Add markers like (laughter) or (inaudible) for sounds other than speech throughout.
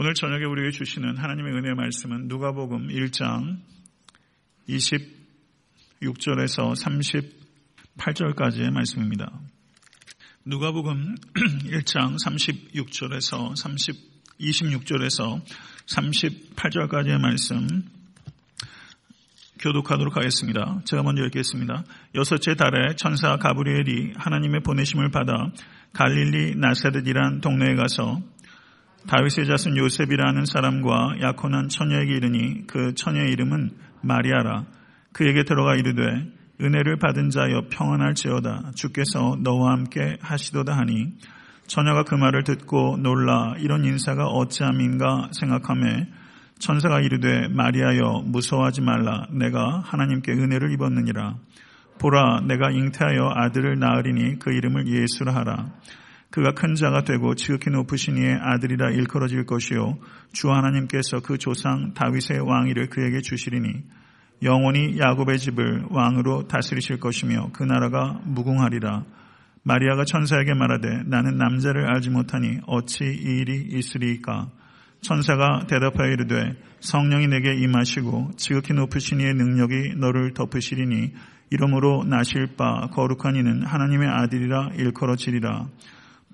오늘 저녁에 우리에게 주시는 하나님의 은혜의 말씀은 누가복음 1장 26절에서 38절까지의 말씀입니다. 누가복음 1장 36절에서 30, 26절에서 38절까지의 말씀 교독하도록 하겠습니다. 제가 먼저 읽겠습니다. 여섯째 달에 천사 가브리엘이 하나님의 보내심을 받아 갈릴리 나사렛이란 동네에 가서 다윗의 자손 요셉이라는 사람과 약혼한 처녀에게 이르니 그 처녀의 이름은 마리아라. 그에게 들어가 이르되 은혜를 받은 자여 평안할지어다. 주께서 너와 함께 하시도다 하니 처녀가 그 말을 듣고 놀라 이런 인사가 어찌함인가 생각하며 천사가 이르되 마리아여 무서워하지 말라 내가 하나님께 은혜를 입었느니라 보라 내가 잉태하여 아들을 낳으리니 그 이름을 예수라 하라 그가 큰 자가 되고 지극히 높으신 이의 아들이라 일컬어질 것이요. 주 하나님께서 그 조상 다윗의 왕위를 그에게 주시리니 영원히 야곱의 집을 왕으로 다스리실 것이며 그 나라가 무궁하리라. 마리아가 천사에게 말하되 나는 남자를 알지 못하니 어찌 이 일이 있으리이까? 천사가 대답하여 이르되 성령이 내게 임하시고 지극히 높으신 이의 능력이 너를 덮으시리니 이러므로 나실 바 거룩한 이는 하나님의 아들이라 일컬어지리라.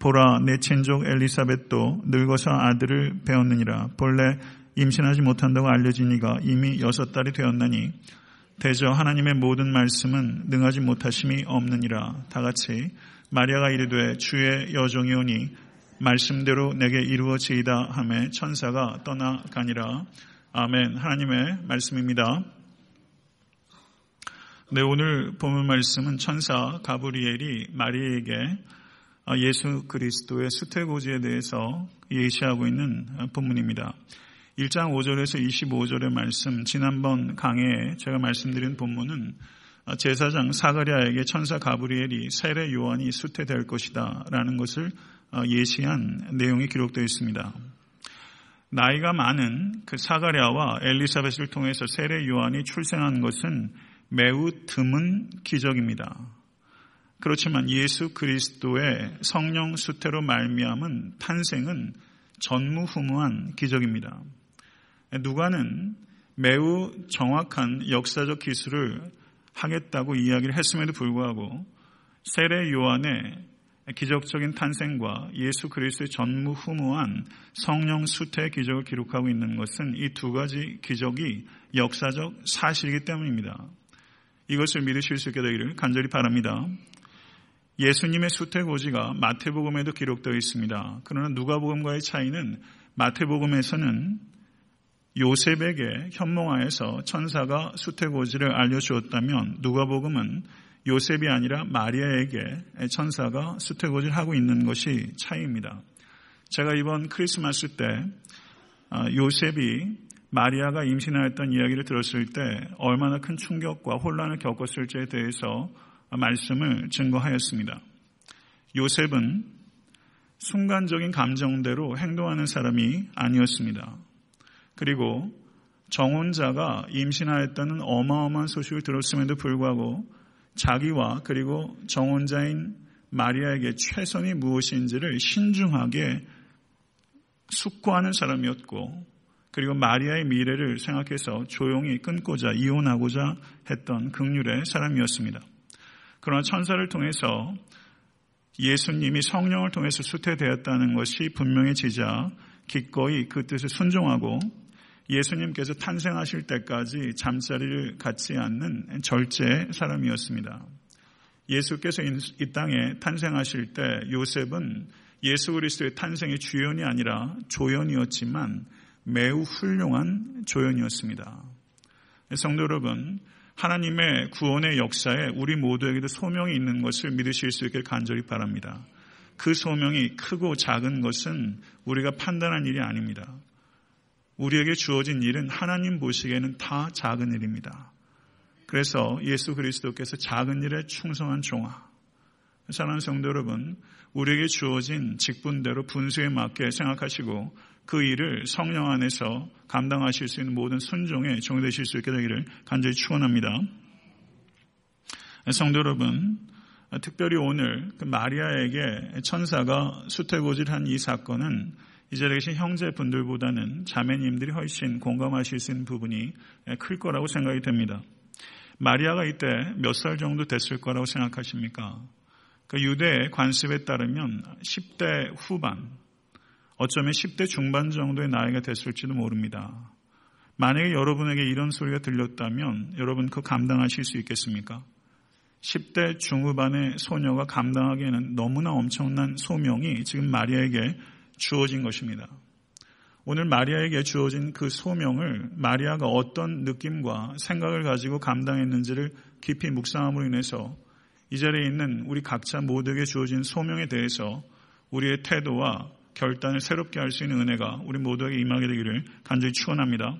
보라 내 친족 엘리사벳도 늙어서 아들을 배웠느니라. 본래 임신하지 못한다고 알려진 이가 이미 여섯 달이 되었나니 대저 하나님의 모든 말씀은 능하지 못하심이 없느니라. 다 같이 마리아가 이르되 주의 여종이오니 말씀대로 내게 이루어지이다 하매 천사가 떠나가니라. 아멘. 하나님의 말씀입니다. 네, 오늘 보면 말씀은 천사 가브리엘이 마리에게 예수 그리스도의 수태고지에 대해서 예시하고 있는 본문입니다. 1장 5절에서 25절의 말씀, 지난번 강해에 제가 말씀드린 본문은 제사장 사가랴에게 천사 가브리엘이 세례 요한이 수태될 것이다 라는 것을 어, 예시한 내용이 기록되어 있습니다. 나이가 많은 그 사가랴와 엘리사벳을 통해서 세례 요한이 출생한 것은 매우 드문 기적입니다. 그렇지만 예수 그리스도의 성령 수태로 말미암은 탄생은 전무후무한 기적입니다. 누가는 매우 정확한 역사적 기술을 하겠다고 이야기를 했음에도 불구하고 세례 요한의 기적적인 탄생과 예수 그리스도의 전무후무한 성령 수태의 기적을 기록하고 있는 것은 이 두 가지 기적이 역사적 사실이기 때문입니다. 이것을 믿으실 수 있게 되기를 간절히 바랍니다. 예수님의 수태고지가 마태복음에도 기록되어 있습니다. 그러나 누가복음과의 차이는 마태복음에서는 요셉에게 현몽하에서 천사가 수태고지를 알려주었다면 누가복음은 요셉이 아니라 마리아에게 천사가 수태고지를 하고 있는 것이 차이입니다. 제가 이번 크리스마스 때 아, 요셉이 마리아가 임신하였던 이야기를 들었을 때 얼마나 큰 충격과 혼란을 겪었을지에 대해서 말씀을 증거하였습니다. 요셉은 순간적인 감정대로 행동하는 사람이 아니었습니다. 그리고 정혼자가 임신하였다는 어마어마한 소식을 들었음에도 불구하고 자기와 그리고 정혼자인 마리아에게 최선이 무엇인지를 신중하게 숙고하는 사람이었고 그리고 마리아의 미래를 생각해서 조용히 끊고자 이혼하고자 했던 극률의 사람이었습니다. 그러나 천사를 통해서 예수님이 성령을 통해서 수태되었다는 것이 분명해지자 기꺼이 그 뜻을 순종하고 예수님께서 탄생하실 때까지 잠자리를 갖지 않는 절제 사람이었습니다. 예수께서 이 땅에 탄생하실 때 요셉은 예수 그리스도의 탄생의 주연이 아니라 조연이었지만 매우 훌륭한 조연이었습니다. 성도 여러분, 하나님의 구원의 역사에 우리 모두에게도 소명이 있는 것을 믿으실 수 있길 간절히 바랍니다. 그 소명이 크고 작은 것은 우리가 판단한 일이 아닙니다. 우리에게 주어진 일은 하나님 보시기에는 다 작은 일입니다. 그래서 예수 그리스도께서 작은 일에 충성한 종아. 사랑하는 성도 여러분, 우리에게 주어진 직분대로 분수에 맞게 생각하시고 그 일을 성령 안에서 감당하실 수 있는 모든 순종에 정되실 수 있게 되기를 간절히 축원합니다. 성도 여러분, 특별히 오늘 그 마리아에게 천사가 수태고질한 이 사건은 이 자리에 계신 형제분들보다는 자매님들이 훨씬 공감하실 수 있는 부분이 클 거라고 생각이 됩니다. 마리아가 이때 몇 살 정도 됐을 거라고 생각하십니까? 그 유대 관습에 따르면 10대 후반, 어쩌면 10대 중반 정도의 나이가 됐을지도 모릅니다. 만약에 여러분에게 이런 소리가 들렸다면 여러분 그 감당하실 수 있겠습니까? 10대 중후반의 소녀가 감당하기에는 너무나 엄청난 소명이 지금 마리아에게 주어진 것입니다. 오늘 마리아에게 주어진 그 소명을 마리아가 어떤 느낌과 생각을 가지고 감당했는지를 깊이 묵상함으로 인해서 이 자리에 있는 우리 각자 모두에게 주어진 소명에 대해서 우리의 태도와 결단을 새롭게 할 수 있는 은혜가 우리 모두에게 임하게 되기를 간절히 축원합니다.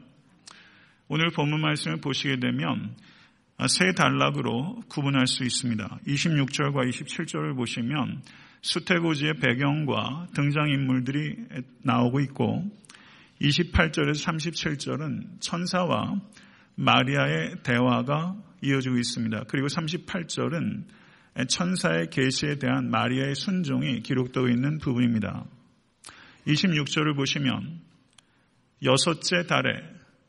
오늘 본문 말씀을 보시게 되면 세 단락으로 구분할 수 있습니다. 26절과 27절을 보시면 수태고지의 배경과 등장인물들이 나오고 있고 28절에서 37절은 천사와 마리아의 대화가 이어지고 있습니다. 그리고 38절은 천사의 계시에 대한 마리아의 순종이 기록되어 있는 부분입니다. 26절을 보시면 여섯째 달에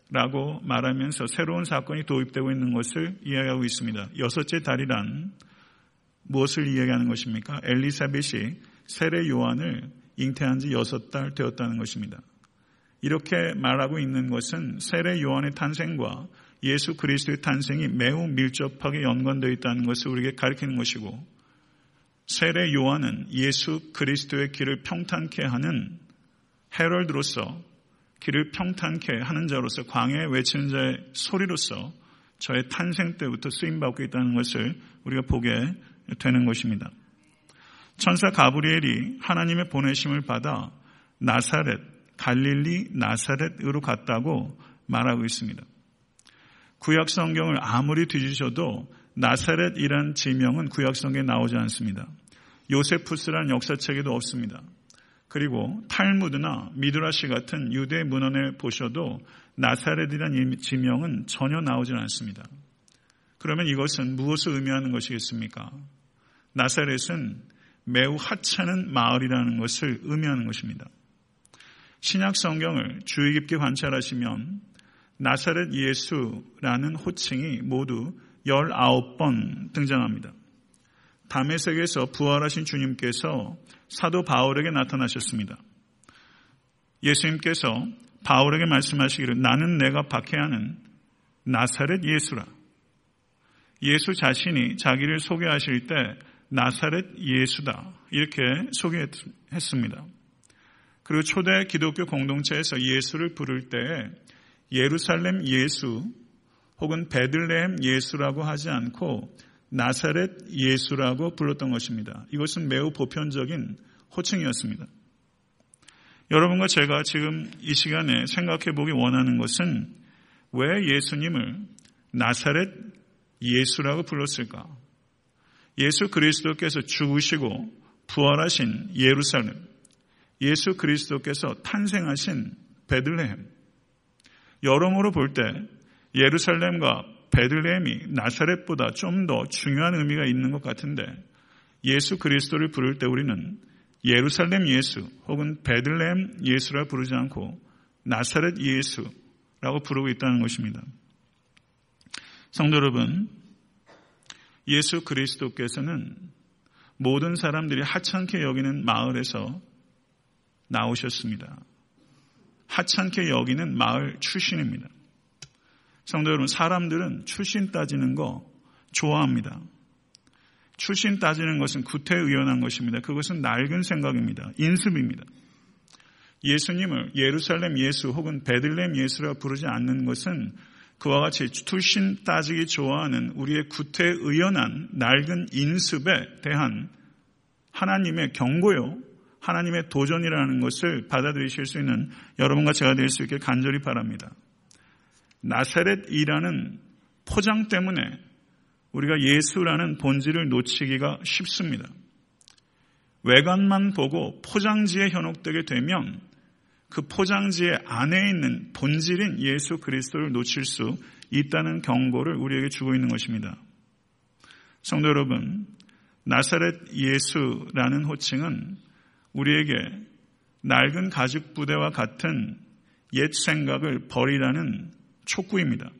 라고 말하면서 새로운 사건이 도입되고 있는 것을 이야기하고 있습니다. 여섯째 달이란 무엇을 이야기하는 것입니까? 엘리사벳이 세례 요한을 잉태한 지 여섯 달 되었다는 것입니다. 이렇게 말하고 있는 것은 세례 요한의 탄생과 예수 그리스도의 탄생이 매우 밀접하게 연관되어 있다는 것을 우리에게 가리키는 것이고 세례 요한은 예수 그리스도의 길을 평탄케 하는 헤럴드로서 길을 평탄케 하는 자로서 광해에 외치는 자의 소리로서 저의 탄생 때부터 쓰임받고 있다는 것을 우리가 보게 되는 것입니다. 천사 가브리엘이 하나님의 보내심을 받아 나사렛, 갈릴리 나사렛으로 갔다고 말하고 있습니다. 구약 성경을 아무리 뒤지셔도 나사렛이란 지명은 구약 성경에 나오지 않습니다. 요세푸스란 역사책에도 없습니다. 그리고 탈무드나 미드라시 같은 유대 문헌에 보셔도 나사렛이라는 지명은 전혀 나오질 않습니다. 그러면 이것은 무엇을 의미하는 것이겠습니까? 나사렛은 매우 하찮은 마을이라는 것을 의미하는 것입니다. 신약 성경을 주의 깊게 관찰하시면 나사렛 예수라는 호칭이 모두 19번 등장합니다. 담에색에서 부활하신 주님께서 사도 바울에게 나타나셨습니다. 예수님께서 바울에게 말씀하시기를 나는 내가 박해하는 나사렛 예수라. 예수 자신이 자기를 소개하실 때 나사렛 예수다. 이렇게 소개했습니다. 그리고 초대 기독교 공동체에서 예수를 부를 때 예루살렘 예수 혹은 베들레헴 예수라고 하지 않고 나사렛 예수라고 불렀던 것입니다. 이것은 매우 보편적인 호칭이었습니다. 여러분과 제가 지금 이 시간에 생각해 보기 원하는 것은 왜 예수님을 나사렛 예수라고 불렀을까? 예수 그리스도께서 죽으시고 부활하신 예루살렘, 예수 그리스도께서 탄생하신 베들레헴, 여러모로 볼 때 예루살렘과 베들레헴이 나사렛보다 좀 더 중요한 의미가 있는 것 같은데 예수 그리스도를 부를 때 우리는 예루살렘 예수 혹은 베들레헴 예수라 부르지 않고 나사렛 예수라고 부르고 있다는 것입니다. 성도 여러분, 예수 그리스도께서는 모든 사람들이 하찮게 여기는 마을에서 나오셨습니다. 하찮게 여기는 마을 출신입니다. 성도 여러분, 사람들은 출신 따지는 거 좋아합니다. 출신 따지는 것은 구태의연한 것입니다. 그것은 낡은 생각입니다. 인습입니다. 예수님을 예루살렘 예수 혹은 베들렘 예수라 부르지 않는 것은 그와 같이 출신 따지기 좋아하는 우리의 구태의연한 낡은 인습에 대한 하나님의 경고요. 하나님의 도전이라는 것을 받아들이실 수 있는 여러분과 제가 될 수 있길 간절히 바랍니다. 나사렛이라는 포장 때문에 우리가 예수라는 본질을 놓치기가 쉽습니다. 외관만 보고 포장지에 현혹되게 되면 그 포장지 안에 있는 본질인 예수 그리스도를 놓칠 수 있다는 경고를 우리에게 주고 있는 것입니다. 성도 여러분, 나사렛 예수라는 호칭은 우리에게 낡은 가죽 부대와 같은 옛 생각을 버리라는 촉구입니다.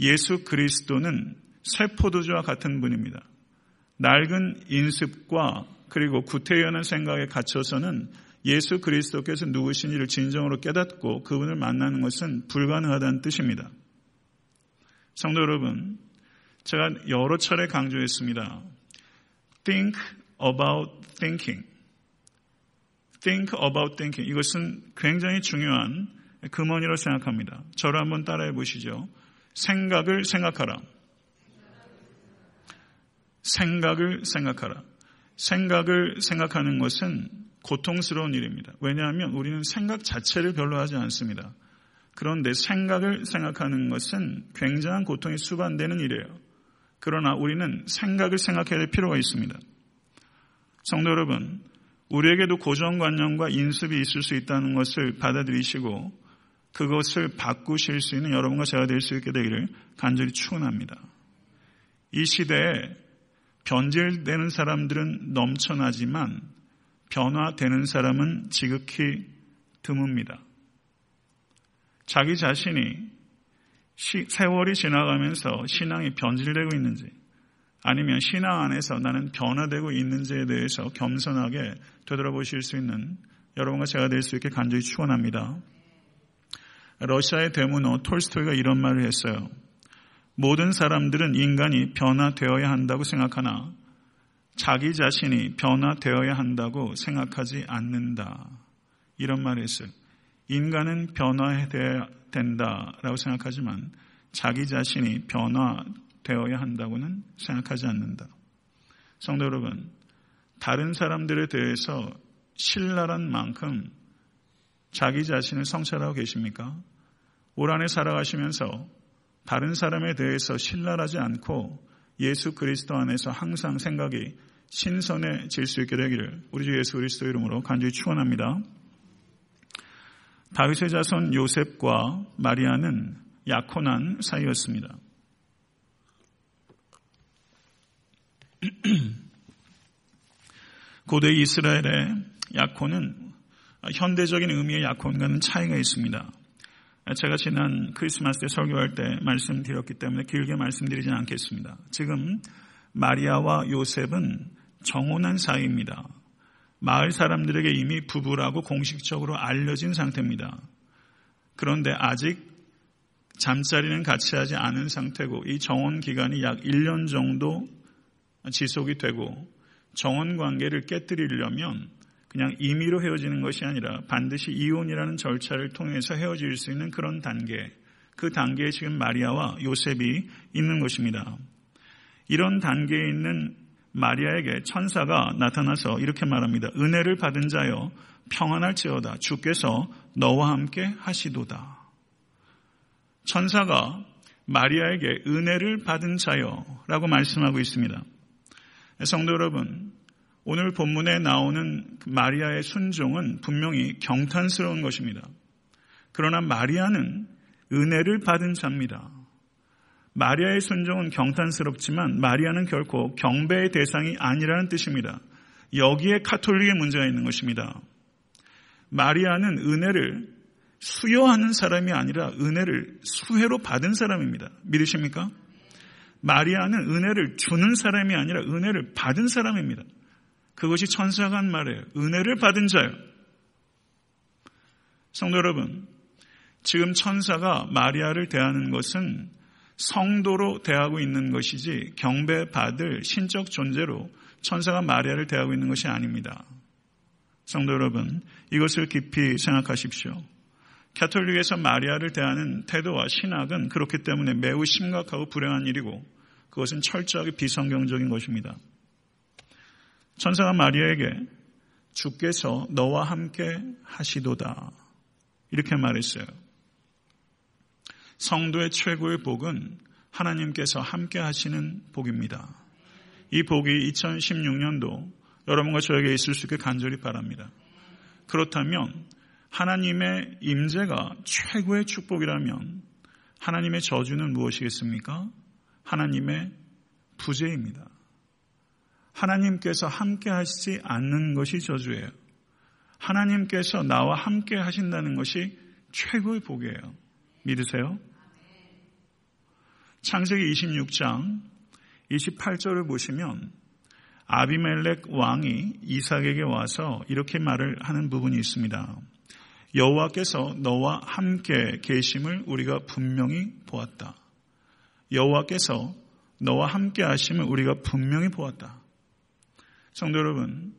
예수 그리스도는 새 포도주와 같은 분입니다. 낡은 인습과 그리고 구태연한 생각에 갇혀서는 예수 그리스도께서 누구신지를 진정으로 깨닫고 그분을 만나는 것은 불가능하다는 뜻입니다. 성도 여러분, 제가 여러 차례 강조했습니다. Think about thinking. Think about thinking. 이것은 굉장히 중요한 금원이라고 생각합니다. 저를 한번 따라해 보시죠. 생각을 생각하라. 생각을 생각하라. 생각을 생각하는 것은 고통스러운 일입니다. 왜냐하면 우리는 생각 자체를 별로 하지 않습니다. 그런데 생각을 생각하는 것은 굉장한 고통이 수반되는 일이에요. 그러나 우리는 생각을 생각해야 할 필요가 있습니다. 성도 여러분, 우리에게도 고정관념과 인습이 있을 수 있다는 것을 받아들이시고 그것을 바꾸실 수 있는 여러분과 제가 될 수 있게 되기를 간절히 축원합니다. 이 시대에 변질되는 사람들은 넘쳐나지만 변화되는 사람은 지극히 드뭅니다. 자기 자신이 세월이 지나가면서 신앙이 변질되고 있는지 아니면 신앙 안에서 나는 변화되고 있는지에 대해서 겸손하게 되돌아보실 수 있는 여러분과 제가 될 수 있게 간절히 축원합니다. 러시아의 대문호 톨스토이가 이런 말을 했어요. 모든 사람들은 인간이 변화되어야 한다고 생각하나 자기 자신이 변화되어야 한다고 생각하지 않는다. 이런 말을 했어요. 인간은 변화되어야 된다라고 생각하지만 자기 자신이 변화되어야 한다고는 생각하지 않는다. 성도 여러분, 다른 사람들에 대해서 신랄한 만큼 자기 자신을 성찰하고 계십니까? 올 한해 살아가시면서 다른 사람에 대해서 신랄하지 않고 예수 그리스도 안에서 항상 생각이 신선해질 수 있게 되기를 우리 주 예수 그리스도 이름으로 간절히 축원합니다. 다윗의 자손 요셉과 마리아는 약혼한 사이였습니다. (clears throat) 고대 이스라엘의 약혼은 현대적인 의미의 약혼과는 차이가 있습니다. 제가 지난 크리스마스 때 설교할 때 말씀드렸기 때문에 길게 말씀드리지 않겠습니다. 지금 마리아와 요셉은 정혼한 사이입니다. 마을 사람들에게 이미 부부라고 공식적으로 알려진 상태입니다. 그런데 아직 잠자리는 같이 하지 않은 상태고 이 정혼 기간이 약 1년 정도 지속이 되고 정혼 관계를 깨뜨리려면 그냥 임의로 헤어지는 것이 아니라 반드시 이혼이라는 절차를 통해서 헤어질 수 있는 그런 단계, 그 단계에 지금 마리아와 요셉이 있는 것입니다. 이런 단계에 있는 마리아에게 천사가 나타나서 이렇게 말합니다. 은혜를 받은 자여 평안할지어다. 주께서 너와 함께 하시도다. 천사가 마리아에게 은혜를 받은 자여라고 말씀하고 있습니다. 성도 여러분, 오늘 본문에 나오는 마리아의 순종은 분명히 경탄스러운 것입니다. 그러나 마리아는 은혜를 받은 자입니다. 마리아의 순종은 경탄스럽지만 마리아는 결코 경배의 대상이 아니라는 뜻입니다. 여기에 카톨릭의 문제가 있는 것입니다. 마리아는 은혜를 수여하는 사람이 아니라 은혜를 수혜로 받은 사람입니다. 믿으십니까? 마리아는 은혜를 주는 사람이 아니라 은혜를 받은 사람입니다. 그것이 천사가 한 말이에요. 은혜를 받은 자요. 성도 여러분, 지금 천사가 마리아를 대하는 것은 성도로 대하고 있는 것이지 경배받을 신적 존재로 천사가 마리아를 대하고 있는 것이 아닙니다. 성도 여러분, 이것을 깊이 생각하십시오. 캐톨릭에서 마리아를 대하는 태도와 신학은 그렇기 때문에 매우 심각하고 불행한 일이고 그것은 철저하게 비성경적인 것입니다. 천사가 마리아에게 주께서 너와 함께 하시도다. 이렇게 말했어요. 성도의 최고의 복은 하나님께서 함께 하시는 복입니다. 이 복이 2016년도 여러분과 저에게 있을 수 있게 간절히 바랍니다. 그렇다면 하나님의 임재가 최고의 축복이라면 하나님의 저주는 무엇이겠습니까? 하나님의 부재입니다. 하나님께서 함께 하시지 않는 것이 저주예요. 하나님께서 나와 함께 하신다는 것이 최고의 복이에요. 믿으세요? 창세기 26장 28절을 보시면 아비멜렉 왕이 이삭에게 와서 이렇게 말을 하는 부분이 있습니다. 여호와께서 너와 함께 계심을 우리가 분명히 보았다. 여호와께서 너와 함께 하심을 우리가 분명히 보았다. 성도 여러분,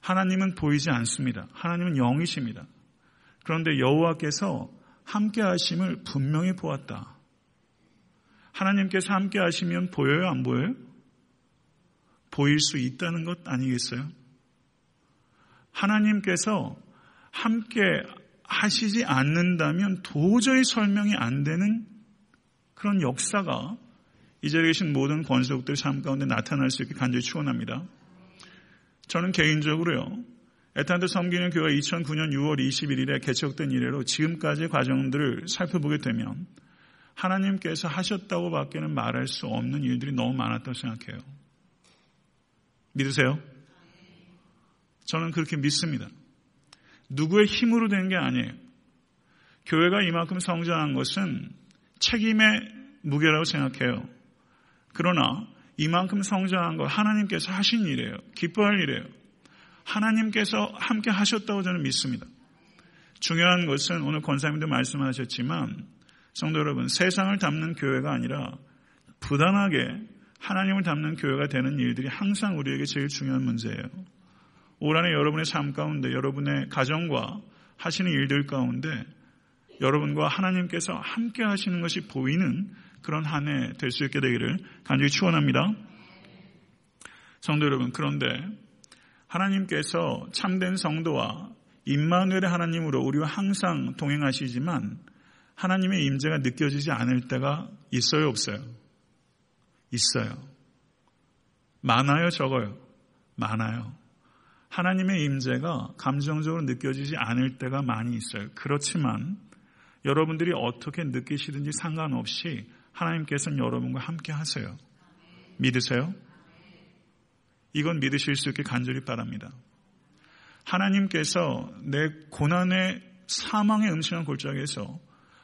하나님은 보이지 않습니다. 하나님은 영이십니다. 그런데 여호와께서 함께 하심을 분명히 보았다. 하나님께서 함께 하시면 보여요, 안 보여요? 보일 수 있다는 것 아니겠어요? 하나님께서 함께 하시지 않는다면 도저히 설명이 안 되는 그런 역사가 이 자리에 계신 모든 권속들 삶 가운데 나타날 수 있게 간절히 축원합니다. 저는 개인적으로요. 에탄드 섬기는 교회 2009년 6월 21일에 개척된 이래로 지금까지의 과정들을 살펴보게 되면 하나님께서 하셨다고 밖에는 말할 수 없는 일들이 너무 많았다고 생각해요. 믿으세요? 저는 그렇게 믿습니다. 누구의 힘으로 된 게 아니에요. 교회가 이만큼 성장한 것은 책임의 무게라고 생각해요. 그러나 이만큼 성장한 것 하나님께서 하신 일이에요. 기뻐할 일이에요. 하나님께서 함께 하셨다고 저는 믿습니다. 중요한 것은 오늘 권사님도 말씀하셨지만 성도 여러분 세상을 담는 교회가 아니라 부단하게 하나님을 담는 교회가 되는 일들이 항상 우리에게 제일 중요한 문제예요. 올 한해 여러분의 삶 가운데 여러분의 가정과 하시는 일들 가운데 여러분과 하나님께서 함께 하시는 것이 보이는 그런 한 해 될 수 있게 되기를 간절히 축원합니다. 성도 여러분, 그런데 하나님께서 참된 성도와 임마누엘의 하나님으로 우리와 항상 동행하시지만 하나님의 임재가 느껴지지 않을 때가 있어요, 없어요? 있어요. 많아요, 적어요? 많아요. 하나님의 임재가 감정적으로 느껴지지 않을 때가 많이 있어요. 그렇지만 여러분들이 어떻게 느끼시든지 상관없이 하나님께서는 여러분과 함께 하세요. 믿으세요? 이건 믿으실 수 있게 간절히 바랍니다. 하나님께서 내 고난의 사망의 음침한 골짜기에서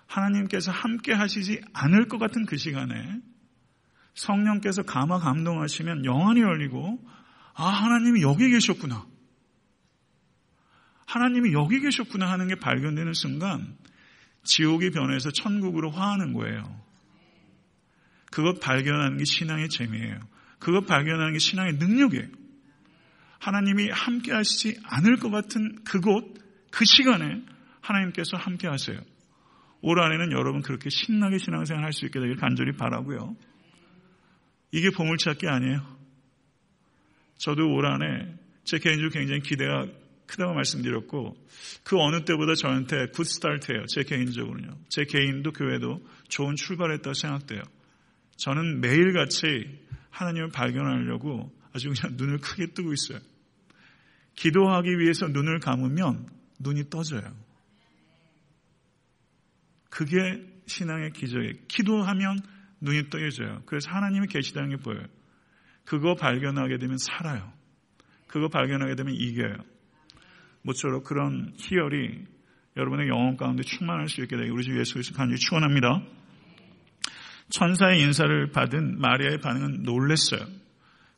하나님께서 함께 하시지 않을 것 같은 그 시간에 성령께서 감화 감동하시면 영안이 열리고 아 하나님이 여기 계셨구나. 하나님이 여기 계셨구나 하는 게 발견되는 순간 지옥이 변해서 천국으로 화하는 거예요. 그것 발견하는 게 신앙의 재미예요. 그것 발견하는 게 신앙의 능력이에요. 하나님이 함께 하시지 않을 것 같은 그곳, 그 시간에 하나님께서 함께 하세요. 올 한해는 여러분 그렇게 신나게 신앙생활 할 수 있게 되길 간절히 바라고요. 이게 보물찾기 아니에요. 저도 올 한해 제 개인적으로 굉장히 기대가 크다고 말씀드렸고 그 어느 때보다 저한테 굿 스타트예요. 제 개인적으로는요. 제 개인도 교회도 좋은 출발했다고 생각돼요. 저는 매일같이 하나님을 발견하려고 아주 그냥 눈을 크게 뜨고 있어요. 기도하기 위해서 눈을 감으면 눈이 떠져요. 그게 신앙의 기적이에요. 기도하면 눈이 떠져요. 그래서 하나님이 계시다는 게 보여요. 그거 발견하게 되면 살아요. 그거 발견하게 되면 이겨요. 모쪼록 그런 희열이 여러분의 영혼 가운데 충만할 수 있게 되기 우리 주 예수 그리스도 간절히 축원합니다. 천사의 인사를 받은 마리아의 반응은 놀랬어요.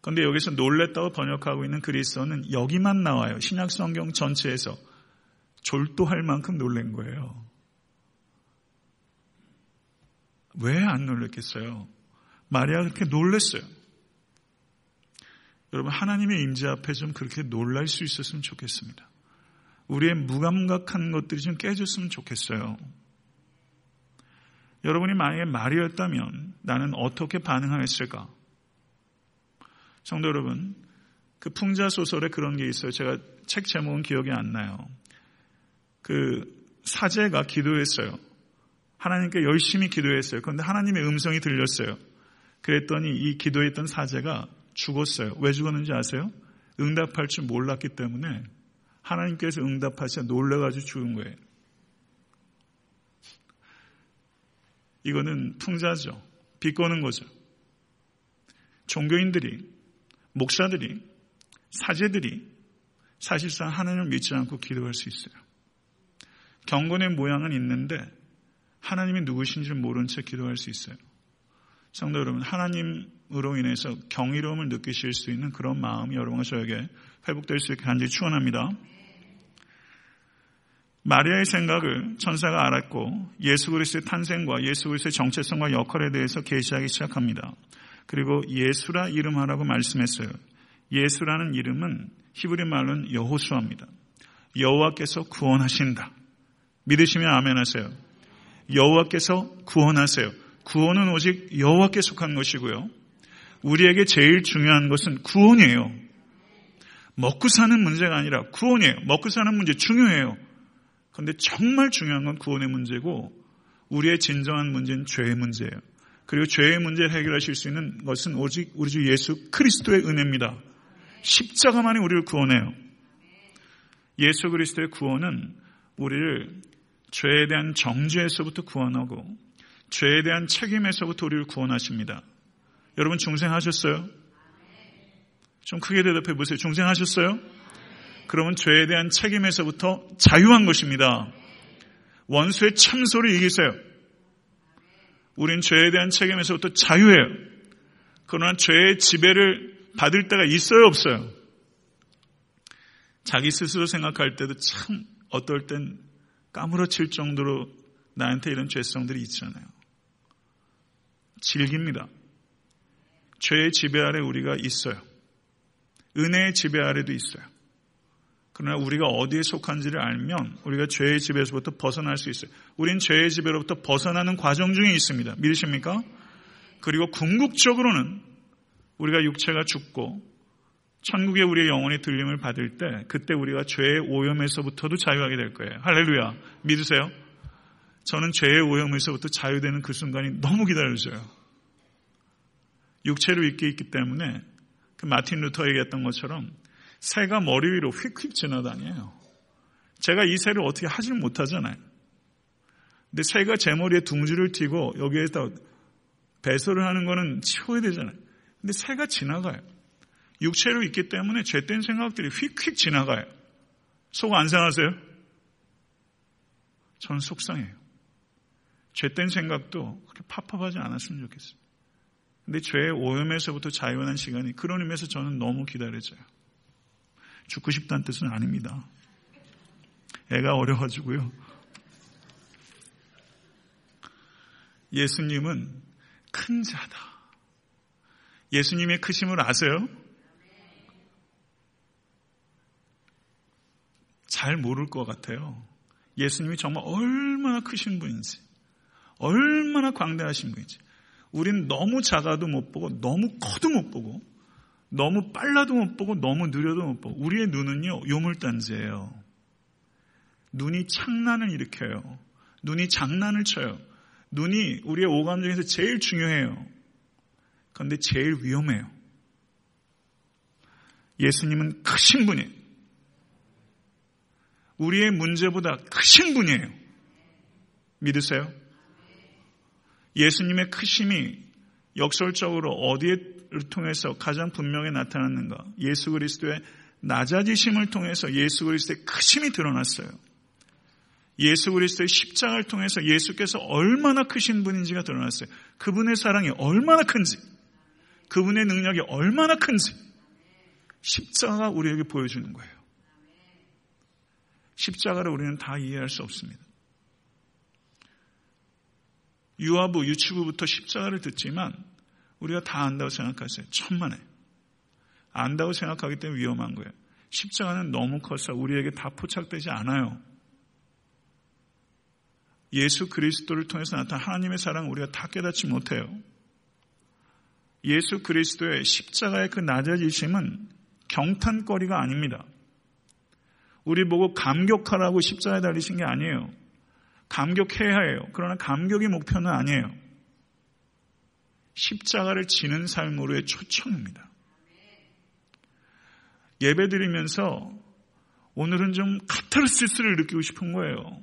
그런데 여기서 놀랬다고 번역하고 있는 그리스어는 여기만 나와요. 신약 성경 전체에서 졸도할 만큼 놀란 거예요. 왜 안 놀랬겠어요? 마리아가 그렇게 놀랬어요. 여러분 하나님의 임재 앞에 좀 그렇게 놀랄 수 있었으면 좋겠습니다. 우리의 무감각한 것들이 좀 깨졌으면 좋겠어요. 여러분이 만약에 말이었다면 나는 어떻게 반응하였을까? 성도 여러분, 그 풍자 소설에 그런 게 있어요. 제가 책 제목은 기억이 안 나요. 그 사제가 기도했어요. 하나님께 열심히 기도했어요. 그런데 하나님의 음성이 들렸어요. 그랬더니 이 기도했던 사제가 죽었어요. 왜 죽었는지 아세요? 응답할 줄 몰랐기 때문에 하나님께서 응답하시자 놀래가지고 죽은 거예요. 이거는 풍자죠. 비꼬는 거죠. 종교인들이, 목사들이, 사제들이 사실상 하나님을 믿지 않고 기도할 수 있어요. 경건의 모양은 있는데 하나님이 누구신지를 모른 채 기도할 수 있어요. 성도 여러분, 하나님으로 인해서 경이로움을 느끼실 수 있는 그런 마음이 여러분과 저에게 회복될 수 있게 간절히 축원합니다. 마리아의 생각을 천사가 알았고 예수 그리스도의 탄생과 예수 그리스도의 정체성과 역할에 대해서 계시하기 시작합니다. 그리고 예수라 이름하라고 말씀했어요. 예수라는 이름은 히브리 말로는 여호수아입니다. 여호와께서 구원하신다. 믿으시면 아멘 하세요. 여호와께서 구원하세요. 구원은 오직 여호와께 속한 것이고요. 우리에게 제일 중요한 것은 구원이에요. 먹고 사는 문제가 아니라 구원이에요. 먹고 사는 문제 중요해요. 그런데 정말 중요한 건 구원의 문제고 우리의 진정한 문제는 죄의 문제예요. 그리고 죄의 문제를 해결하실 수 있는 것은 오직 우리 주 예수 그리스도의 은혜입니다. 십자가만이 우리를 구원해요. 예수 그리스도의 구원은 우리를 죄에 대한 정죄에서부터 구원하고 죄에 대한 책임에서부터 우리를 구원하십니다. 여러분 중생하셨어요? 좀 크게 대답해 보세요. 중생하셨어요? 그러면 죄에 대한 책임에서부터 자유한 것입니다. 원수의 참소를 이기세요. 우린 죄에 대한 책임에서부터 자유해요. 그러나 죄의 지배를 받을 때가 있어요, 없어요? 자기 스스로 생각할 때도 참 어떨 땐 까무러칠 정도로 나한테 이런 죄성들이 있잖아요. 즐깁니다. 죄의 지배 아래 우리가 있어요. 은혜의 지배 아래도 있어요. 그러나 우리가 어디에 속한지를 알면 우리가 죄의 지배에서부터 벗어날 수 있어요. 우린 죄의 지배로부터 벗어나는 과정 중에 있습니다. 믿으십니까? 그리고 궁극적으로는 우리가 육체가 죽고 천국에 우리의 영혼이 들림을 받을 때 그때 우리가 죄의 오염에서부터도 자유하게 될 거예요. 할렐루야. 믿으세요? 저는 죄의 오염에서부터 자유되는 그 순간이 너무 기다려져요. 육체로 있게 있기 때문에 그 마틴 루터 얘기했던 것처럼 새가 머리 위로 휙휙 지나다녀요. 제가 이 새를 어떻게 하질 못하잖아요. 근데 새가 제 머리에 둥지를 튀고 여기에다 배설을 하는 거는 치워야 되잖아요. 근데 새가 지나가요. 육체로 있기 때문에 죄된 생각들이 휙휙 지나가요. 속 안 상하세요? 저는 속상해요. 죄된 생각도 그렇게 팝팝하지 않았으면 좋겠어요. 근데 죄의 오염에서부터 자유하는 시간이 그런 의미에서 저는 너무 기다려져요. 죽고 싶다는 뜻은 아닙니다. 애가 어려가지고요. 예수님은 큰 자다. 예수님의 크심을 아세요? 잘 모를 것 같아요. 예수님이 정말 얼마나 크신 분인지, 얼마나 광대하신 분인지. 우린 너무 작아도 못 보고, 너무 커도 못 보고, 너무 빨라도 못 보고, 너무 느려도 못 보고. 우리의 눈은요, 요물단지예요. 눈이 창란을 일으켜요. 눈이 장난을 쳐요. 눈이 우리의 오감 중에서 제일 중요해요. 그런데 제일 위험해요. 예수님은 크신 분이에요. 우리의 문제보다 크신 분이에요. 믿으세요? 예수님의 크심이 역설적으로 어디를 통해서 가장 분명히 나타났는가? 예수 그리스도의 낮아지심을 통해서 예수 그리스도의 크심이 드러났어요. 예수 그리스도의 십자가를 통해서 예수께서 얼마나 크신 분인지가 드러났어요. 그분의 사랑이 얼마나 큰지, 그분의 능력이 얼마나 큰지, 십자가가 우리에게 보여주는 거예요. 십자가를 우리는 다 이해할 수 없습니다. 유아부, 유치부부터 십자가를 듣지만 우리가 다 안다고 생각하세요. 천만에. 안다고 생각하기 때문에 위험한 거예요. 십자가는 너무 커서 우리에게 다 포착되지 않아요. 예수 그리스도를 통해서 나타난 하나님의 사랑을 우리가 다 깨닫지 못해요. 예수 그리스도의 십자가의 그 낮아지심은 경탄거리가 아닙니다. 우리 보고 감격하라고 십자가에 달리신 게 아니에요. 감격해야 해요. 그러나 감격이 목표는 아니에요. 십자가를 지는 삶으로의 초청입니다. 예배 드리면서 오늘은 좀 카타르시스를 느끼고 싶은 거예요.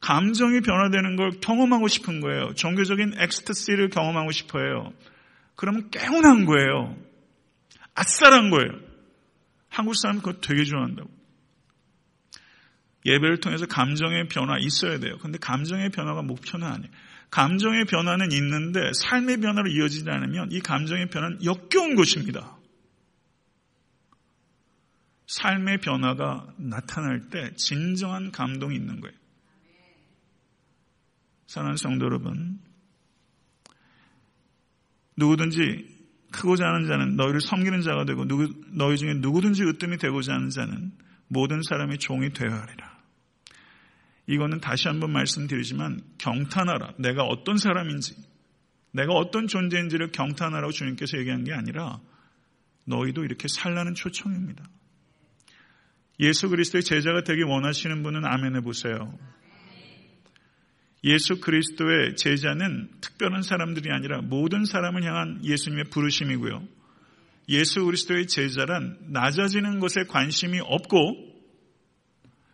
감정이 변화되는 걸 경험하고 싶은 거예요. 종교적인 엑스터시를 경험하고 싶어요. 그러면 깨운한 거예요. 아싸란 거예요. 한국 사람은 그거 되게 좋아한다고. 예배를 통해서 감정의 변화 있어야 돼요. 근데 감정의 변화가 목표는 아니에요. 감정의 변화는 있는데 삶의 변화로 이어지지 않으면 이 감정의 변화는 역겨운 것입니다. 삶의 변화가 나타날 때 진정한 감동이 있는 거예요. 사랑하는 성도 여러분, 누구든지 크고자 하는 자는 너희를 섬기는 자가 되고 너희 중에 누구든지 으뜸이 되고자 하는 자는 모든 사람이 종이 되어야 하리라. 이거는 다시 한번 말씀드리지만 경탄하라. 내가 어떤 사람인지, 내가 어떤 존재인지를 경탄하라고 주님께서 얘기한 게 아니라 너희도 이렇게 살라는 초청입니다. 예수 그리스도의 제자가 되기 원하시는 분은 아멘 해보세요. 예수 그리스도의 제자는 특별한 사람들이 아니라 모든 사람을 향한 예수님의 부르심이고요. 예수 그리스도의 제자란 낮아지는 것에 관심이 없고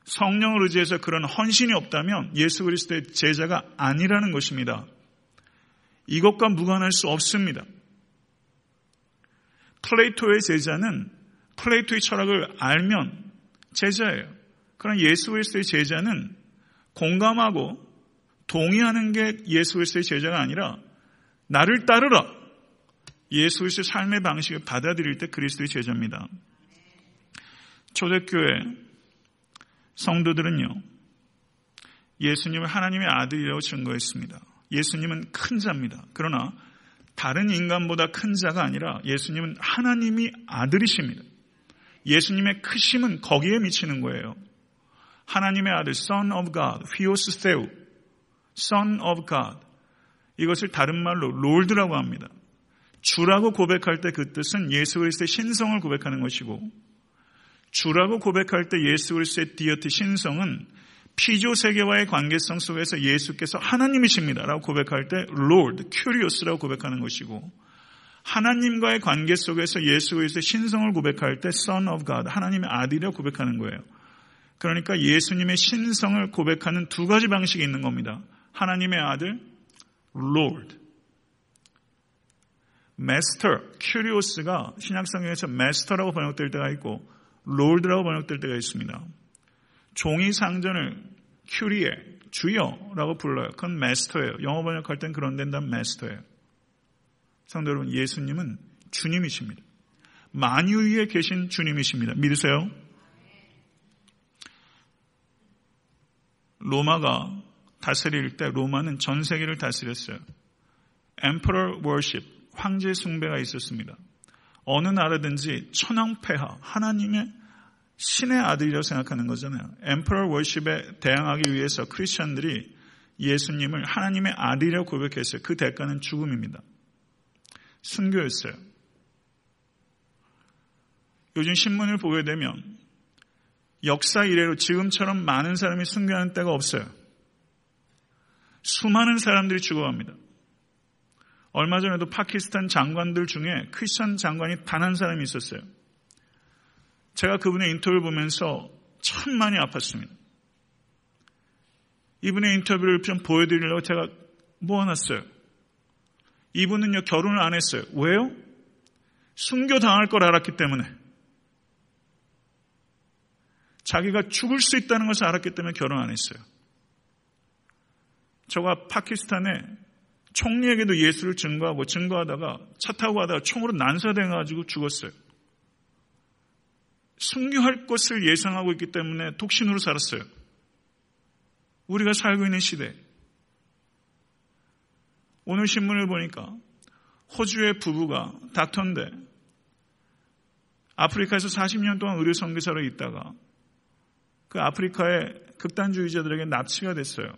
성령을 의지해서 그런 헌신이 없다면 예수 그리스도의 제자가 아니라는 것입니다. 이것과 무관할 수 없습니다. 플레이토의 제자는 플레이토의 철학을 알면 제자예요. 그러나 예수 그리스도의 제자는 공감하고 동의하는 게 예수 그리스도의 제자가 아니라 나를 따르라. 예수 그리스도의 삶의 방식을 받아들일 때 그리스도의 제자입니다. 초대교회 성도들은요, 예수님을 하나님의 아들이라고 증거했습니다. 예수님은 큰 자입니다. 그러나 다른 인간보다 큰 자가 아니라 예수님은 하나님이 아들이십니다. 예수님의 크심은 거기에 미치는 거예요. 하나님의 아들, Son of God, υἱὸς θεοῦ, Son of God. 이것을 다른 말로 Lord라고 합니다. 주라고 고백할 때 그 뜻은 예수 그리스도의 신성을 고백하는 것이고 주라고 고백할 때 예수 그리스도의 deity 신성은 피조 세계와의 관계성 속에서 예수께서 하나님이십니다. 라고 고백할 때 Lord, Κύριος라고 고백하는 것이고 하나님과의 관계 속에서 예수 그리스도의 신성을 고백할 때 Son of God, 하나님의 아들이라고 고백하는 거예요. 그러니까 예수님의 신성을 고백하는 두 가지 방식이 있는 겁니다. 하나님의 아들, Lord. Master, Curious가 신약성경에서 Master라고 번역될 때가 있고 롤드라고 번역될 때가 있습니다. 종이 상전을 큐리에 주여라고 불러요. 그건 마스터예요. 영어 번역할 땐 그런 데는 마스터예요. 성도 여러분, 예수님은 주님이십니다. 만유 위에 계신 주님이십니다. 믿으세요? 로마가 다스릴 때 로마는 전 세계를 다스렸어요. Emperor 황제 숭배가 있었습니다. 어느 나라든지 천황폐하, 하나님의 신의 아들이라고 생각하는 거잖아요. 엠퍼러 월십에 대항하기 위해서 크리스천들이 예수님을 하나님의 아들이라고 고백했어요. 그 대가는 죽음입니다. 순교였어요. 요즘 신문을 보게 되면 역사 이래로 지금처럼 많은 사람이 순교하는 때가 없어요. 수많은 사람들이 죽어갑니다. 얼마 전에도 파키스탄 장관들 중에 크리스천 장관이 단 한 사람이 있었어요. 제가 그분의 인터뷰를 보면서 참 많이 아팠습니다. 이분의 인터뷰를 좀 보여드리려고 제가 모아놨어요. 이분은요, 결혼을 안 했어요. 왜요? 순교당할 걸 알았기 때문에. 자기가 죽을 수 있다는 것을 알았기 때문에 결혼 안 했어요. 저가 파키스탄에 총리에게도 예수를 증거하고 증거하다가 차 타고 가다가 총으로 난사돼가지고 죽었어요. 순교할 것을 예상하고 있기 때문에 독신으로 살았어요. 우리가 살고 있는 시대. 오늘 신문을 보니까 호주의 부부가 닥터인데 아프리카에서 40년 동안 의료 선교사로 있다가 그 아프리카의 극단주의자들에게 납치가 됐어요.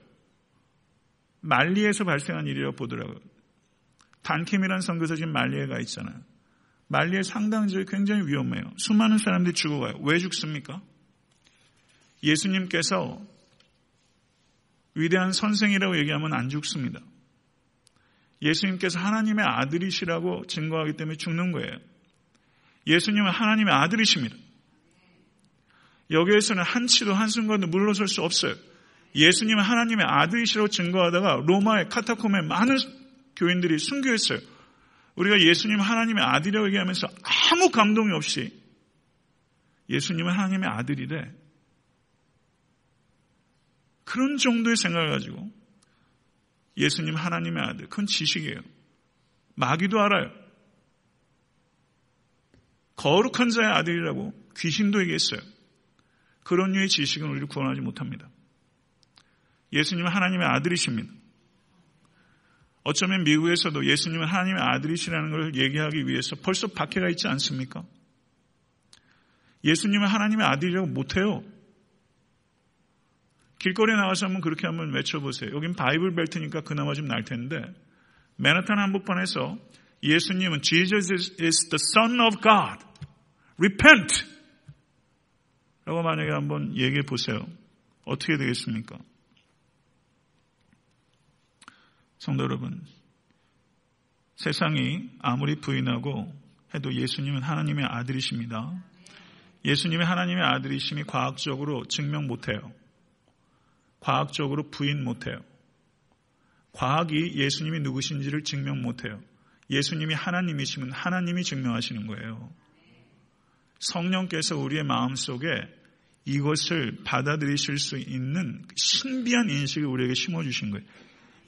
말리에서 발생한 일이라고 보더라고요. 단킴이라는 선교사 지금 말리에 가 있잖아요. 말리의 상당 지역이 굉장히 위험해요. 수많은 사람들이 죽어가요. 왜 죽습니까? 예수님께서 위대한 선생이라고 얘기하면 안 죽습니다. 예수님께서 하나님의 아들이시라고 증거하기 때문에 죽는 거예요. 예수님은 하나님의 아들이십니다. 여기에서는 한치도 한순간도 물러설 수 없어요. 예수님은 하나님의 아들이시라고 증거하다가 로마의 카타콤에 많은 교인들이 순교했어요. 우리가 예수님 하나님의 아들이라고 얘기하면서 아무 감동이 없이 예수님은 하나님의 아들이래. 그런 정도의 생각을 가지고 예수님 하나님의 아들. 그건 지식이에요. 마귀도 알아요. 거룩한 자의 아들이라고 귀신도 얘기했어요. 그런 류의 지식은 우리를 구원하지 못합니다. 예수님은 하나님의 아들이십니다. 어쩌면 미국에서도 예수님은 하나님의 아들이시라는 걸 얘기하기 위해서 벌써 박해가 있지 않습니까? 예수님은 하나님의 아들이라고 못해요. 길거리에 나와서 한번 그렇게 한번 외쳐보세요. 여긴 바이블 벨트니까 그나마 좀 날 텐데 맨하탄 한복판에서 예수님은 Jesus is the Son of God. Repent! 라고 만약에 한번 얘기해 보세요. 어떻게 되겠습니까? 성도 여러분, 세상이 아무리 부인하고 해도 예수님은 하나님의 아들이십니다. 예수님이 하나님의 아들이심이 과학적으로 증명 못해요. 과학적으로 부인 못해요. 과학이 예수님이 누구신지를 증명 못해요. 예수님이 하나님이시면 하나님이 증명하시는 거예요. 성령께서 우리의 마음 속에 이것을 받아들이실 수 있는 신비한 인식을 우리에게 심어주신 거예요.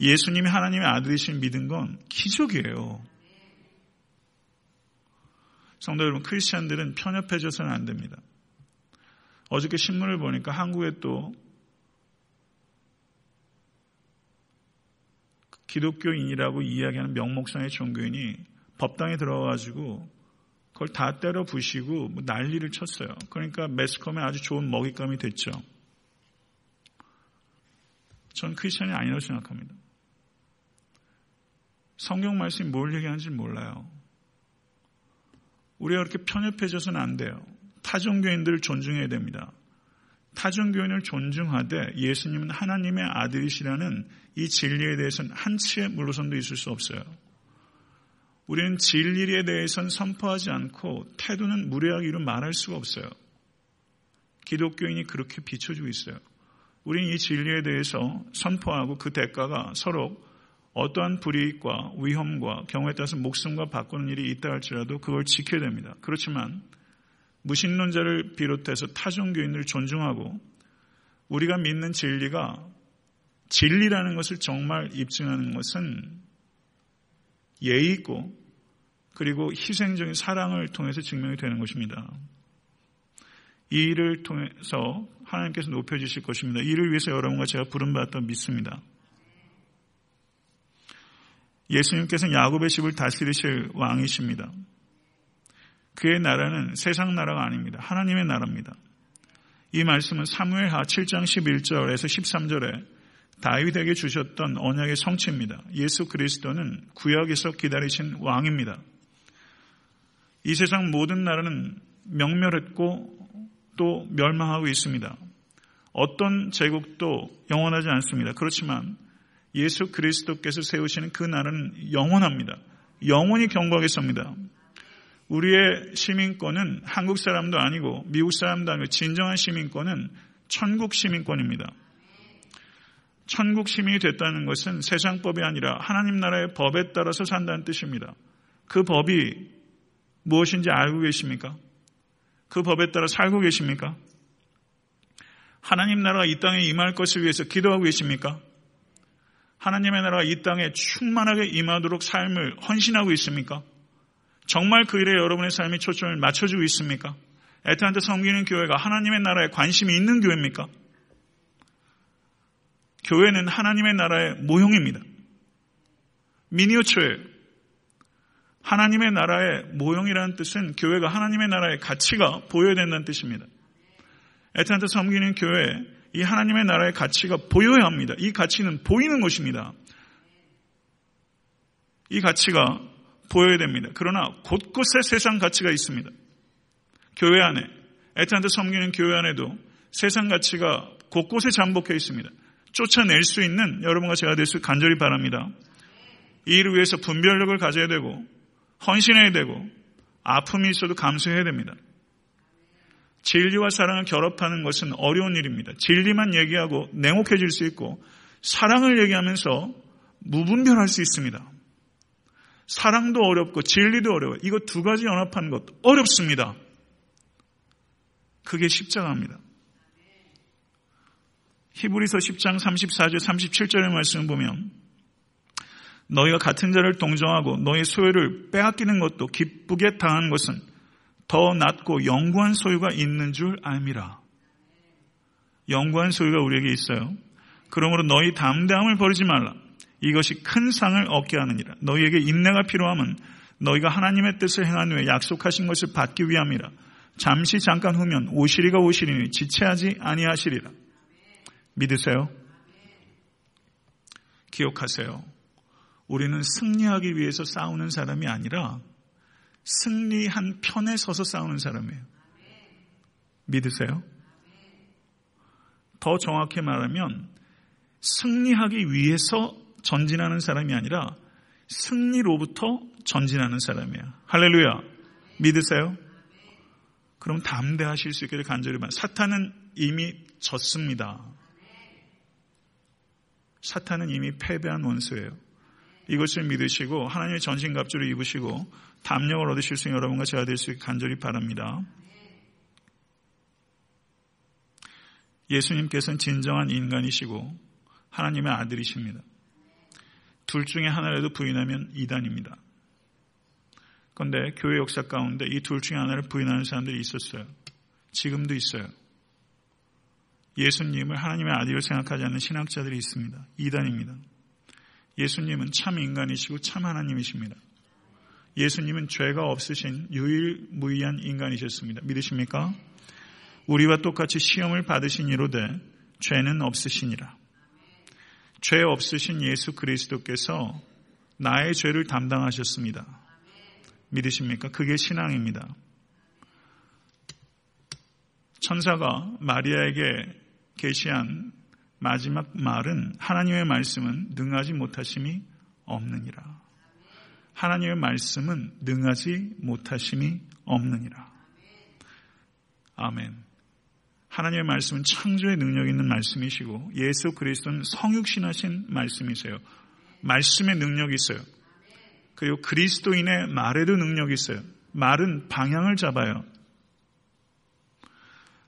예수님이 하나님의 아들이신 믿은 건 기적이에요. 성도 여러분, 크리스천들은 편협해져서는 안 됩니다. 어저께 신문을 보니까 한국에 또 기독교인이라고 이야기하는 명목상의 종교인이 법당에 들어가가지고 그걸 다 때려 부시고 뭐 난리를 쳤어요. 그러니까 매스컴에 아주 좋은 먹잇감이 됐죠. 전 크리스천이 아니라고 생각합니다. 성경 말씀이 뭘 얘기하는지 몰라요. 우리가 그렇게 편협해져서는 안 돼요. 타종교인들을 존중해야 됩니다. 타종교인을 존중하되 예수님은 하나님의 아들이시라는 이 진리에 대해서는 한치의 물러선도 있을 수 없어요. 우리는 진리에 대해서는 선포하지 않고 태도는 무례하기로 말할 수가 없어요. 기독교인이 그렇게 비춰주고 있어요. 우리는 이 진리에 대해서 선포하고 그 대가가 서로 어떠한 불이익과 위험과 경우에 따라서 목숨과 바꾸는 일이 있다 할지라도 그걸 지켜야 됩니다. 그렇지만 무신론자를 비롯해서 타종교인을 존중하고 우리가 믿는 진리가 진리라는 것을 정말 입증하는 것은 예의 있고 그리고 희생적인 사랑을 통해서 증명이 되는 것입니다. 이 일을 통해서 하나님께서 높여주실 것입니다. 이를 위해서 여러분과 제가 부름받았다 믿습니다. 예수님께서는 야곱의 집을 다스리실 왕이십니다. 그의 나라는 세상 나라가 아닙니다. 하나님의 나라입니다. 이 말씀은 사무엘하 7장 11절에서 13절에 다윗에게 주셨던 언약의 성취입니다. 예수 그리스도는 구약에서 기다리신 왕입니다. 이 세상 모든 나라는 명멸했고 또 멸망하고 있습니다. 어떤 제국도 영원하지 않습니다. 그렇지만 예수 그리스도께서 세우시는 그 나라는 영원합니다. 영원히 경고하겠습니다. 우리의 시민권은 한국 사람도 아니고 미국 사람도 아니고 진정한 시민권은 천국 시민권입니다. 천국 시민이 됐다는 것은 세상 법이 아니라 하나님 나라의 법에 따라서 산다는 뜻입니다. 그 법이 무엇인지 알고 계십니까? 그 법에 따라 살고 계십니까? 하나님 나라가 이 땅에 임할 것을 위해서 기도하고 계십니까? 하나님의 나라가 이 땅에 충만하게 임하도록 삶을 헌신하고 있습니까? 정말 그 일에 여러분의 삶이 초점을 맞춰주고 있습니까? 에트한테 섬기는 교회가 하나님의 나라에 관심이 있는 교회입니까? 교회는 하나님의 나라의 모형입니다. 미니어처예요. 하나님의 나라의 모형이라는 뜻은 교회가 하나님의 나라의 가치가 보여야 된다는 뜻입니다. 에트한테 섬기는 교회, 이 하나님의 나라의 가치가 보여야 합니다. 이 가치는 보이는 것입니다. 이 가치가 보여야 됩니다. 그러나 곳곳에 세상 가치가 있습니다. 교회 안에, 애타한테 섬기는 교회 안에도 세상 가치가 곳곳에 잠복해 있습니다. 쫓아낼 수 있는 여러분과 제가 될 수 간절히 바랍니다. 이 일을 위해서 분별력을 가져야 되고 헌신해야 되고 아픔이 있어도 감수해야 됩니다. 진리와 사랑을 결합하는 것은 어려운 일입니다. 진리만 얘기하고 냉혹해질 수 있고 사랑을 얘기하면서 무분별할 수 있습니다. 사랑도 어렵고 진리도 어려워요. 이거 두 가지 연합하는 것 어렵습니다. 그게 십자가입니다. 히브리서 10장 34절 37절의 말씀을 보면 너희가 같은 자를 동정하고 너희 소유를 빼앗기는 것도 기쁘게 당한 것은 더 낫고 영구한 소유가 있는 줄 알미라. 영구한 소유가 우리에게 있어요. 그러므로 너희 담대함을 버리지 말라. 이것이 큰 상을 얻게 하느니라. 너희에게 인내가 필요함은 너희가 하나님의 뜻을 행한 후에 약속하신 것을 받기 위함이라. 잠시 잠깐 후면 오시리가 오시리니 지체하지 아니하시리라. 믿으세요? 기억하세요. 우리는 승리하기 위해서 싸우는 사람이 아니라 승리한 편에 서서 싸우는 사람이에요. 믿으세요? 더 정확히 말하면 승리하기 위해서 전진하는 사람이 아니라 승리로부터 전진하는 사람이에요. 할렐루야. 믿으세요? 그럼 담대하실 수 있기를 간절히 바랍니다. 사탄은 이미 졌습니다. 사탄은 이미 패배한 원수예요. 이것을 믿으시고 하나님의 전신갑주를 입으시고 담력을 얻으실 수 있는 여러분과 제가 될 수 있게 간절히 바랍니다. 예수님께서는 진정한 인간이시고 하나님의 아들이십니다. 둘 중에 하나라도 부인하면 이단입니다. 그런데 교회 역사 가운데 이 둘 중에 하나를 부인하는 사람들이 있었어요. 지금도 있어요. 예수님을 하나님의 아들로 생각하지 않는 신학자들이 있습니다. 이단입니다. 예수님은 참 인간이시고 참 하나님이십니다. 예수님은 죄가 없으신 유일무이한 인간이셨습니다. 믿으십니까? 우리와 똑같이 시험을 받으신 이로되 죄는 없으시니라. 죄 없으신 예수 그리스도께서 나의 죄를 담당하셨습니다. 믿으십니까? 그게 신앙입니다. 천사가 마리아에게 계시한 마지막 말은 하나님의 말씀은 능하지 못하심이 없느니라. 하나님의 말씀은 능하지 못하심이 없느니라. 아멘. 하나님의 말씀은 창조의 능력 있는 말씀이시고 예수 그리스도는 성육신하신 말씀이세요. 말씀의 능력이 있어요. 그리고 그리스도인의 말에도 능력이 있어요. 말은 방향을 잡아요.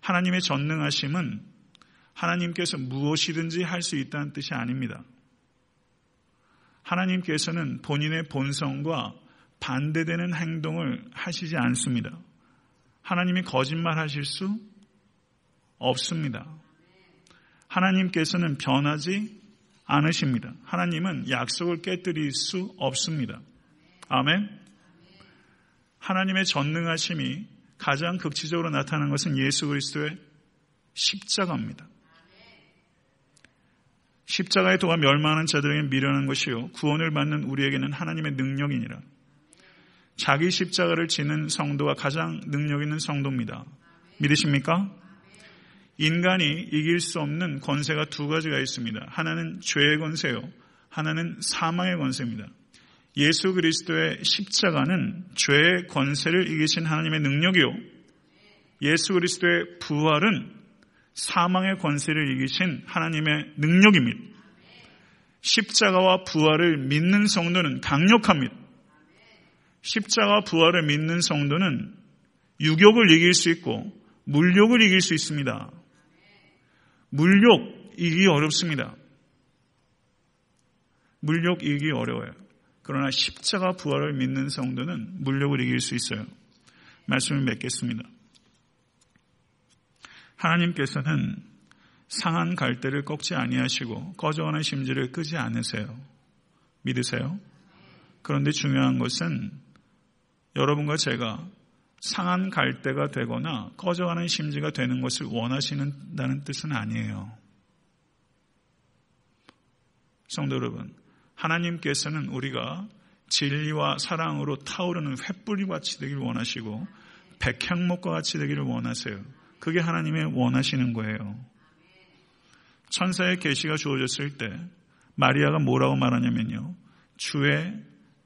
하나님의 전능하심은 하나님께서 무엇이든지 할 수 있다는 뜻이 아닙니다. 하나님께서는 본인의 본성과 반대되는 행동을 하시지 않습니다. 하나님이 거짓말 하실 수 없습니다. 하나님께서는 변하지 않으십니다. 하나님은 약속을 깨뜨릴 수 없습니다. 아멘. 하나님의 전능하심이 가장 극치적으로 나타난 것은 예수 그리스도의 십자가입니다. 십자가의 도가 멸망하는 자들에게 미련한 것이요 구원을 받는 우리에게는 하나님의 능력이니라. 자기 십자가를 지는 성도가 가장 능력 있는 성도입니다. 믿으십니까? 인간이 이길 수 없는 권세가 두 가지가 있습니다. 하나는 죄의 권세요. 하나는 사망의 권세입니다. 예수 그리스도의 십자가는 죄의 권세를 이기신 하나님의 능력이요. 예수 그리스도의 부활은 사망의 권세를 이기신 하나님의 능력입니다. 십자가와 부활을 믿는 성도는 강력합니다. 십자가 부활을 믿는 성도는 유욕을 이길 수 있고 물욕을 이길 수 있습니다. 물욕 이기 어렵습니다. 물욕 이기 어려워요. 그러나 십자가 부활을 믿는 성도는 물욕을 이길 수 있어요. 말씀을 맺겠습니다. 하나님께서는 상한 갈대를 꺾지 아니하시고 꺼져가는 심지를 끄지 않으세요. 믿으세요? 그런데 중요한 것은 여러분과 제가 상한 갈대가 되거나 꺼져가는 심지가 되는 것을 원하시는다는 뜻은 아니에요. 성도 여러분, 하나님께서는 우리가 진리와 사랑으로 타오르는 횃불이 같이 되기를 원하시고 백향목과 같이 되기를 원하세요. 그게 하나님의 원하시는 거예요. 천사의 계시가 주어졌을 때 마리아가 뭐라고 말하냐면요. 주의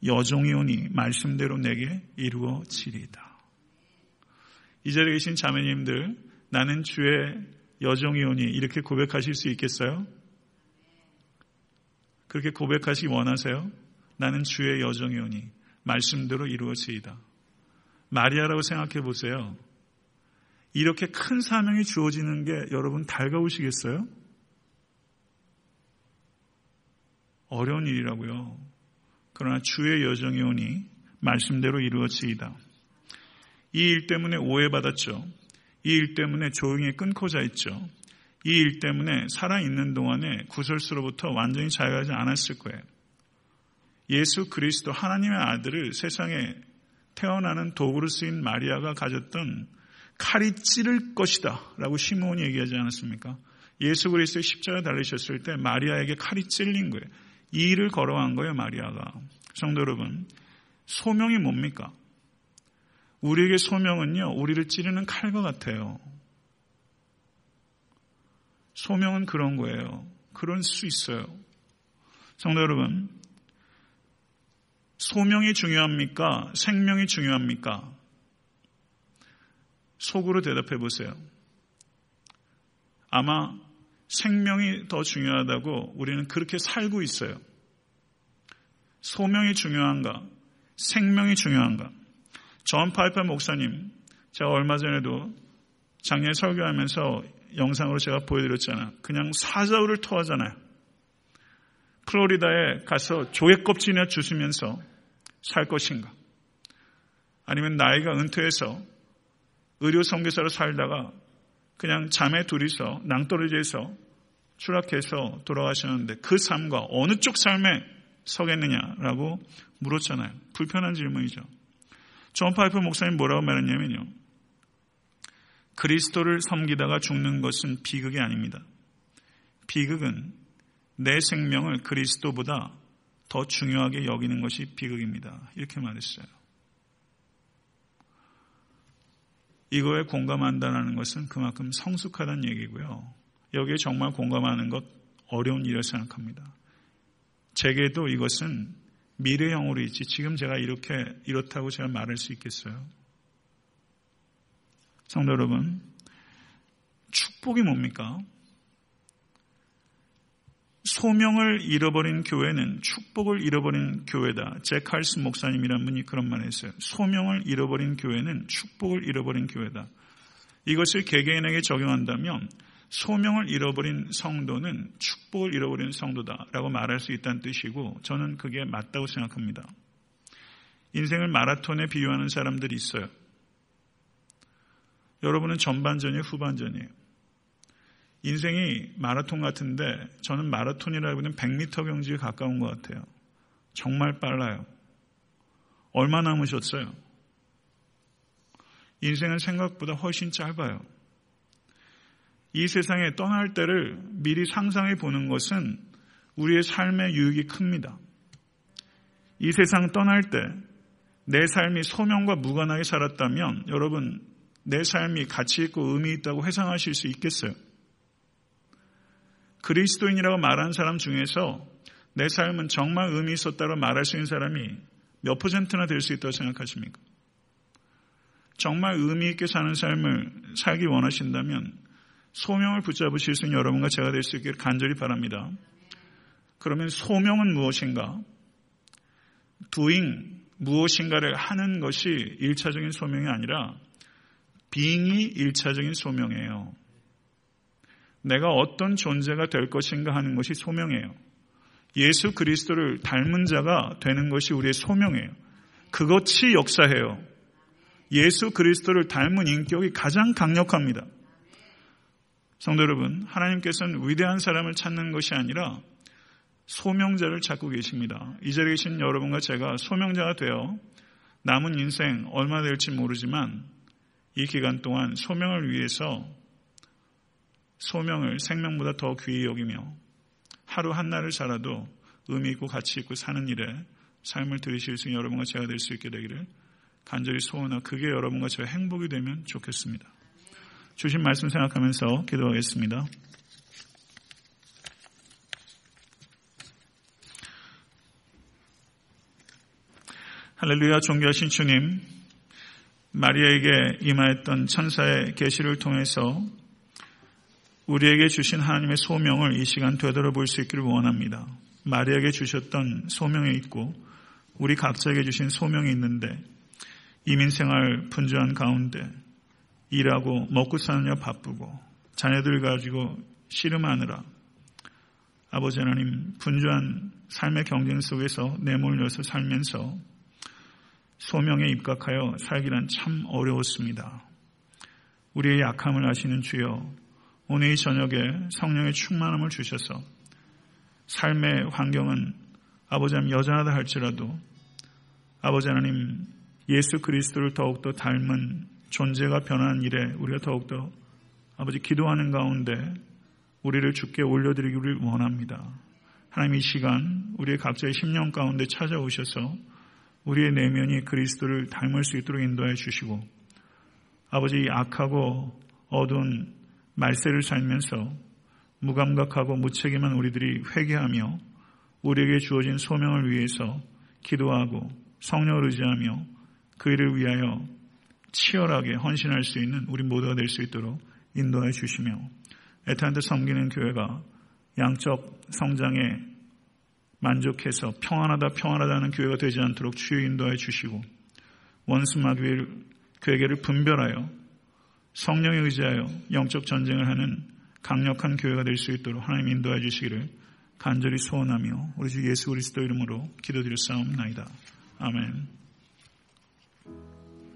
여종이 오니 말씀대로 내게 이루어지리다. 이 자리에 계신 자매님들 나는 주의 여종이 오니 이렇게 고백하실 수 있겠어요? 그렇게 고백하시기 원하세요? 나는 주의 여종이 오니 말씀대로 이루어지이다. 마리아라고 생각해 보세요. 이렇게 큰 사명이 주어지는 게 여러분 달가우시겠어요? 어려운 일이라고요. 그러나 주의 여정이 오니 말씀대로 이루어지이다. 이 일 때문에 오해받았죠. 이 일 때문에 조용히 끊고자 했죠. 이 일 때문에 살아있는 동안에 구설수로부터 완전히 자유하지 않았을 거예요. 예수 그리스도 하나님의 아들을 세상에 태어나는 도구로 쓰인 마리아가 가졌던 칼이 찌를 것이다 라고 시므온이 얘기하지 않았습니까? 예수 그리스도의 십자가 달리셨을 때 마리아에게 칼이 찔린 거예요. 이 일을 걸어간 거예요, 마리아가. 성도 여러분, 소명이 뭡니까? 우리에게 소명은요, 우리를 찌르는 칼과 같아요. 소명은 그런 거예요. 그럴 수 있어요. 성도 여러분, 소명이 중요합니까? 생명이 중요합니까? 속으로 대답해 보세요. 아마 생명이 더 중요하다고 우리는 그렇게 살고 있어요. 소명이 중요한가? 생명이 중요한가? 존 파이퍼 목사님, 제가 얼마 전에도 작년 설교하면서 영상으로 제가 보여드렸잖아. 그냥 사자후를 토하잖아요. 플로리다에 가서 조개 껍질이나 주우면서 살 것인가? 아니면 나이가 은퇴해서 의료 선교사로 살다가 그냥 자매 둘이서 낭떠러지에서 추락해서 돌아가셨는데 그 삶과 어느 쪽 삶에 서겠느냐라고 물었잖아요. 불편한 질문이죠. 존 파이퍼 목사님 뭐라고 말했냐면요. 그리스도를 섬기다가 죽는 것은 비극이 아닙니다. 비극은 내 생명을 그리스도보다 더 중요하게 여기는 것이 비극입니다. 이렇게 말했어요. 이거에 공감한다는 것은 그만큼 성숙하다는 얘기고요. 여기에 정말 공감하는 것 어려운 일을 생각합니다. 제게도 이것은 미래형으로 있지 지금 제가 이렇게 이렇다고 제가 말할 수 있겠어요? 성도 여러분, 축복이 뭡니까? 소명을 잃어버린 교회는 축복을 잃어버린 교회다. 제 칼스 목사님이란 분이 그런 말 했어요. 소명을 잃어버린 교회는 축복을 잃어버린 교회다. 이것을 개개인에게 적용한다면 소명을 잃어버린 성도는 축복을 잃어버린 성도다라고 말할 수 있다는 뜻이고 저는 그게 맞다고 생각합니다. 인생을 마라톤에 비유하는 사람들이 있어요. 여러분은 전반전이에요, 후반전이에요. 인생이 마라톤 같은데 저는 마라톤이라고 하는 100m 경지에 가까운 것 같아요. 정말 빨라요. 얼마 남으셨어요? 인생은 생각보다 훨씬 짧아요. 이 세상에 떠날 때를 미리 상상해 보는 것은 우리의 삶의 유익이 큽니다. 이 세상 떠날 때 내 삶이 소명과 무관하게 살았다면 여러분 내 삶이 가치 있고 의미 있다고 회상하실 수 있겠어요? 그리스도인이라고 말하는 사람 중에서 내 삶은 정말 의미 있었다고 말할 수 있는 사람이 몇 퍼센트나 될 수 있다고 생각하십니까? 정말 의미 있게 사는 삶을 살기 원하신다면 소명을 붙잡으실 수 있는 여러분과 제가 될 수 있기를 간절히 바랍니다. 그러면 소명은 무엇인가? doing 무엇인가를 하는 것이 1차적인 소명이 아니라 being이 1차적인 소명이에요. 내가 어떤 존재가 될 것인가 하는 것이 소명이에요. 예수 그리스도를 닮은 자가 되는 것이 우리의 소명이에요. 그것이 역사해요. 예수 그리스도를 닮은 인격이 가장 강력합니다. 성도 여러분, 하나님께서는 위대한 사람을 찾는 것이 아니라 소명자를 찾고 계십니다. 이 자리에 계신 여러분과 제가 소명자가 되어 남은 인생 얼마 될지 모르지만 이 기간 동안 소명을 위해서 소명을 생명보다 더 귀히 여기며 하루 한날을 살아도 의미 있고 가치 있고 사는 일에 삶을 들이실 수 있는 여러분과 제가 될 수 있게 되기를 간절히 소원하고 그게 여러분과 제가 행복이 되면 좋겠습니다. 주신 말씀 생각하면서 기도하겠습니다. 할렐루야 존귀하신 주님 마리아에게 임하였던 천사의 계시를 통해서 우리에게 주신 하나님의 소명을 이 시간 되돌아볼 수 있기를 원합니다. 마리아에게 주셨던 소명이 있고 우리 각자에게 주신 소명이 있는데 이민생활 분주한 가운데 일하고 먹고 사느냐 바쁘고 자녀들 가지고 씨름하느라 아버지 하나님 분주한 삶의 경쟁 속에서 내몰려서 살면서 소명에 입각하여 살기란 참 어려웠습니다. 우리의 약함을 아시는 주여 오늘 이 저녁에 성령의 충만함을 주셔서 삶의 환경은 아버지 하나님 여전하다 할지라도 아버지 하나님 예수 그리스도를 더욱더 닮은 존재가 변한 일에 우리가 더욱더 아버지 기도하는 가운데 우리를 주께 올려드리기를 원합니다. 하나님 이 시간 우리의 각자의 심령 가운데 찾아오셔서 우리의 내면이 그리스도를 닮을 수 있도록 인도해 주시고 아버지 악하고 어두운 말세를 살면서 무감각하고 무책임한 우리들이 회개하며 우리에게 주어진 소명을 위해서 기도하고 성령을 의지하며 그 일을 위하여 치열하게 헌신할 수 있는 우리 모두가 될 수 있도록 인도해 주시며 에탄드 섬기는 교회가 양적 성장에 만족해서 평안하다 평안하다는 교회가 되지 않도록 주의 인도해 주시고 원수 마귀의 교회를 분별하여 성령에 의지하여 영적 전쟁을 하는 강력한 교회가 될 수 있도록 하나님 인도해 주시기를 간절히 소원하며 우리 주 예수 그리스도 이름으로 기도드렸사옵나이다. 아멘.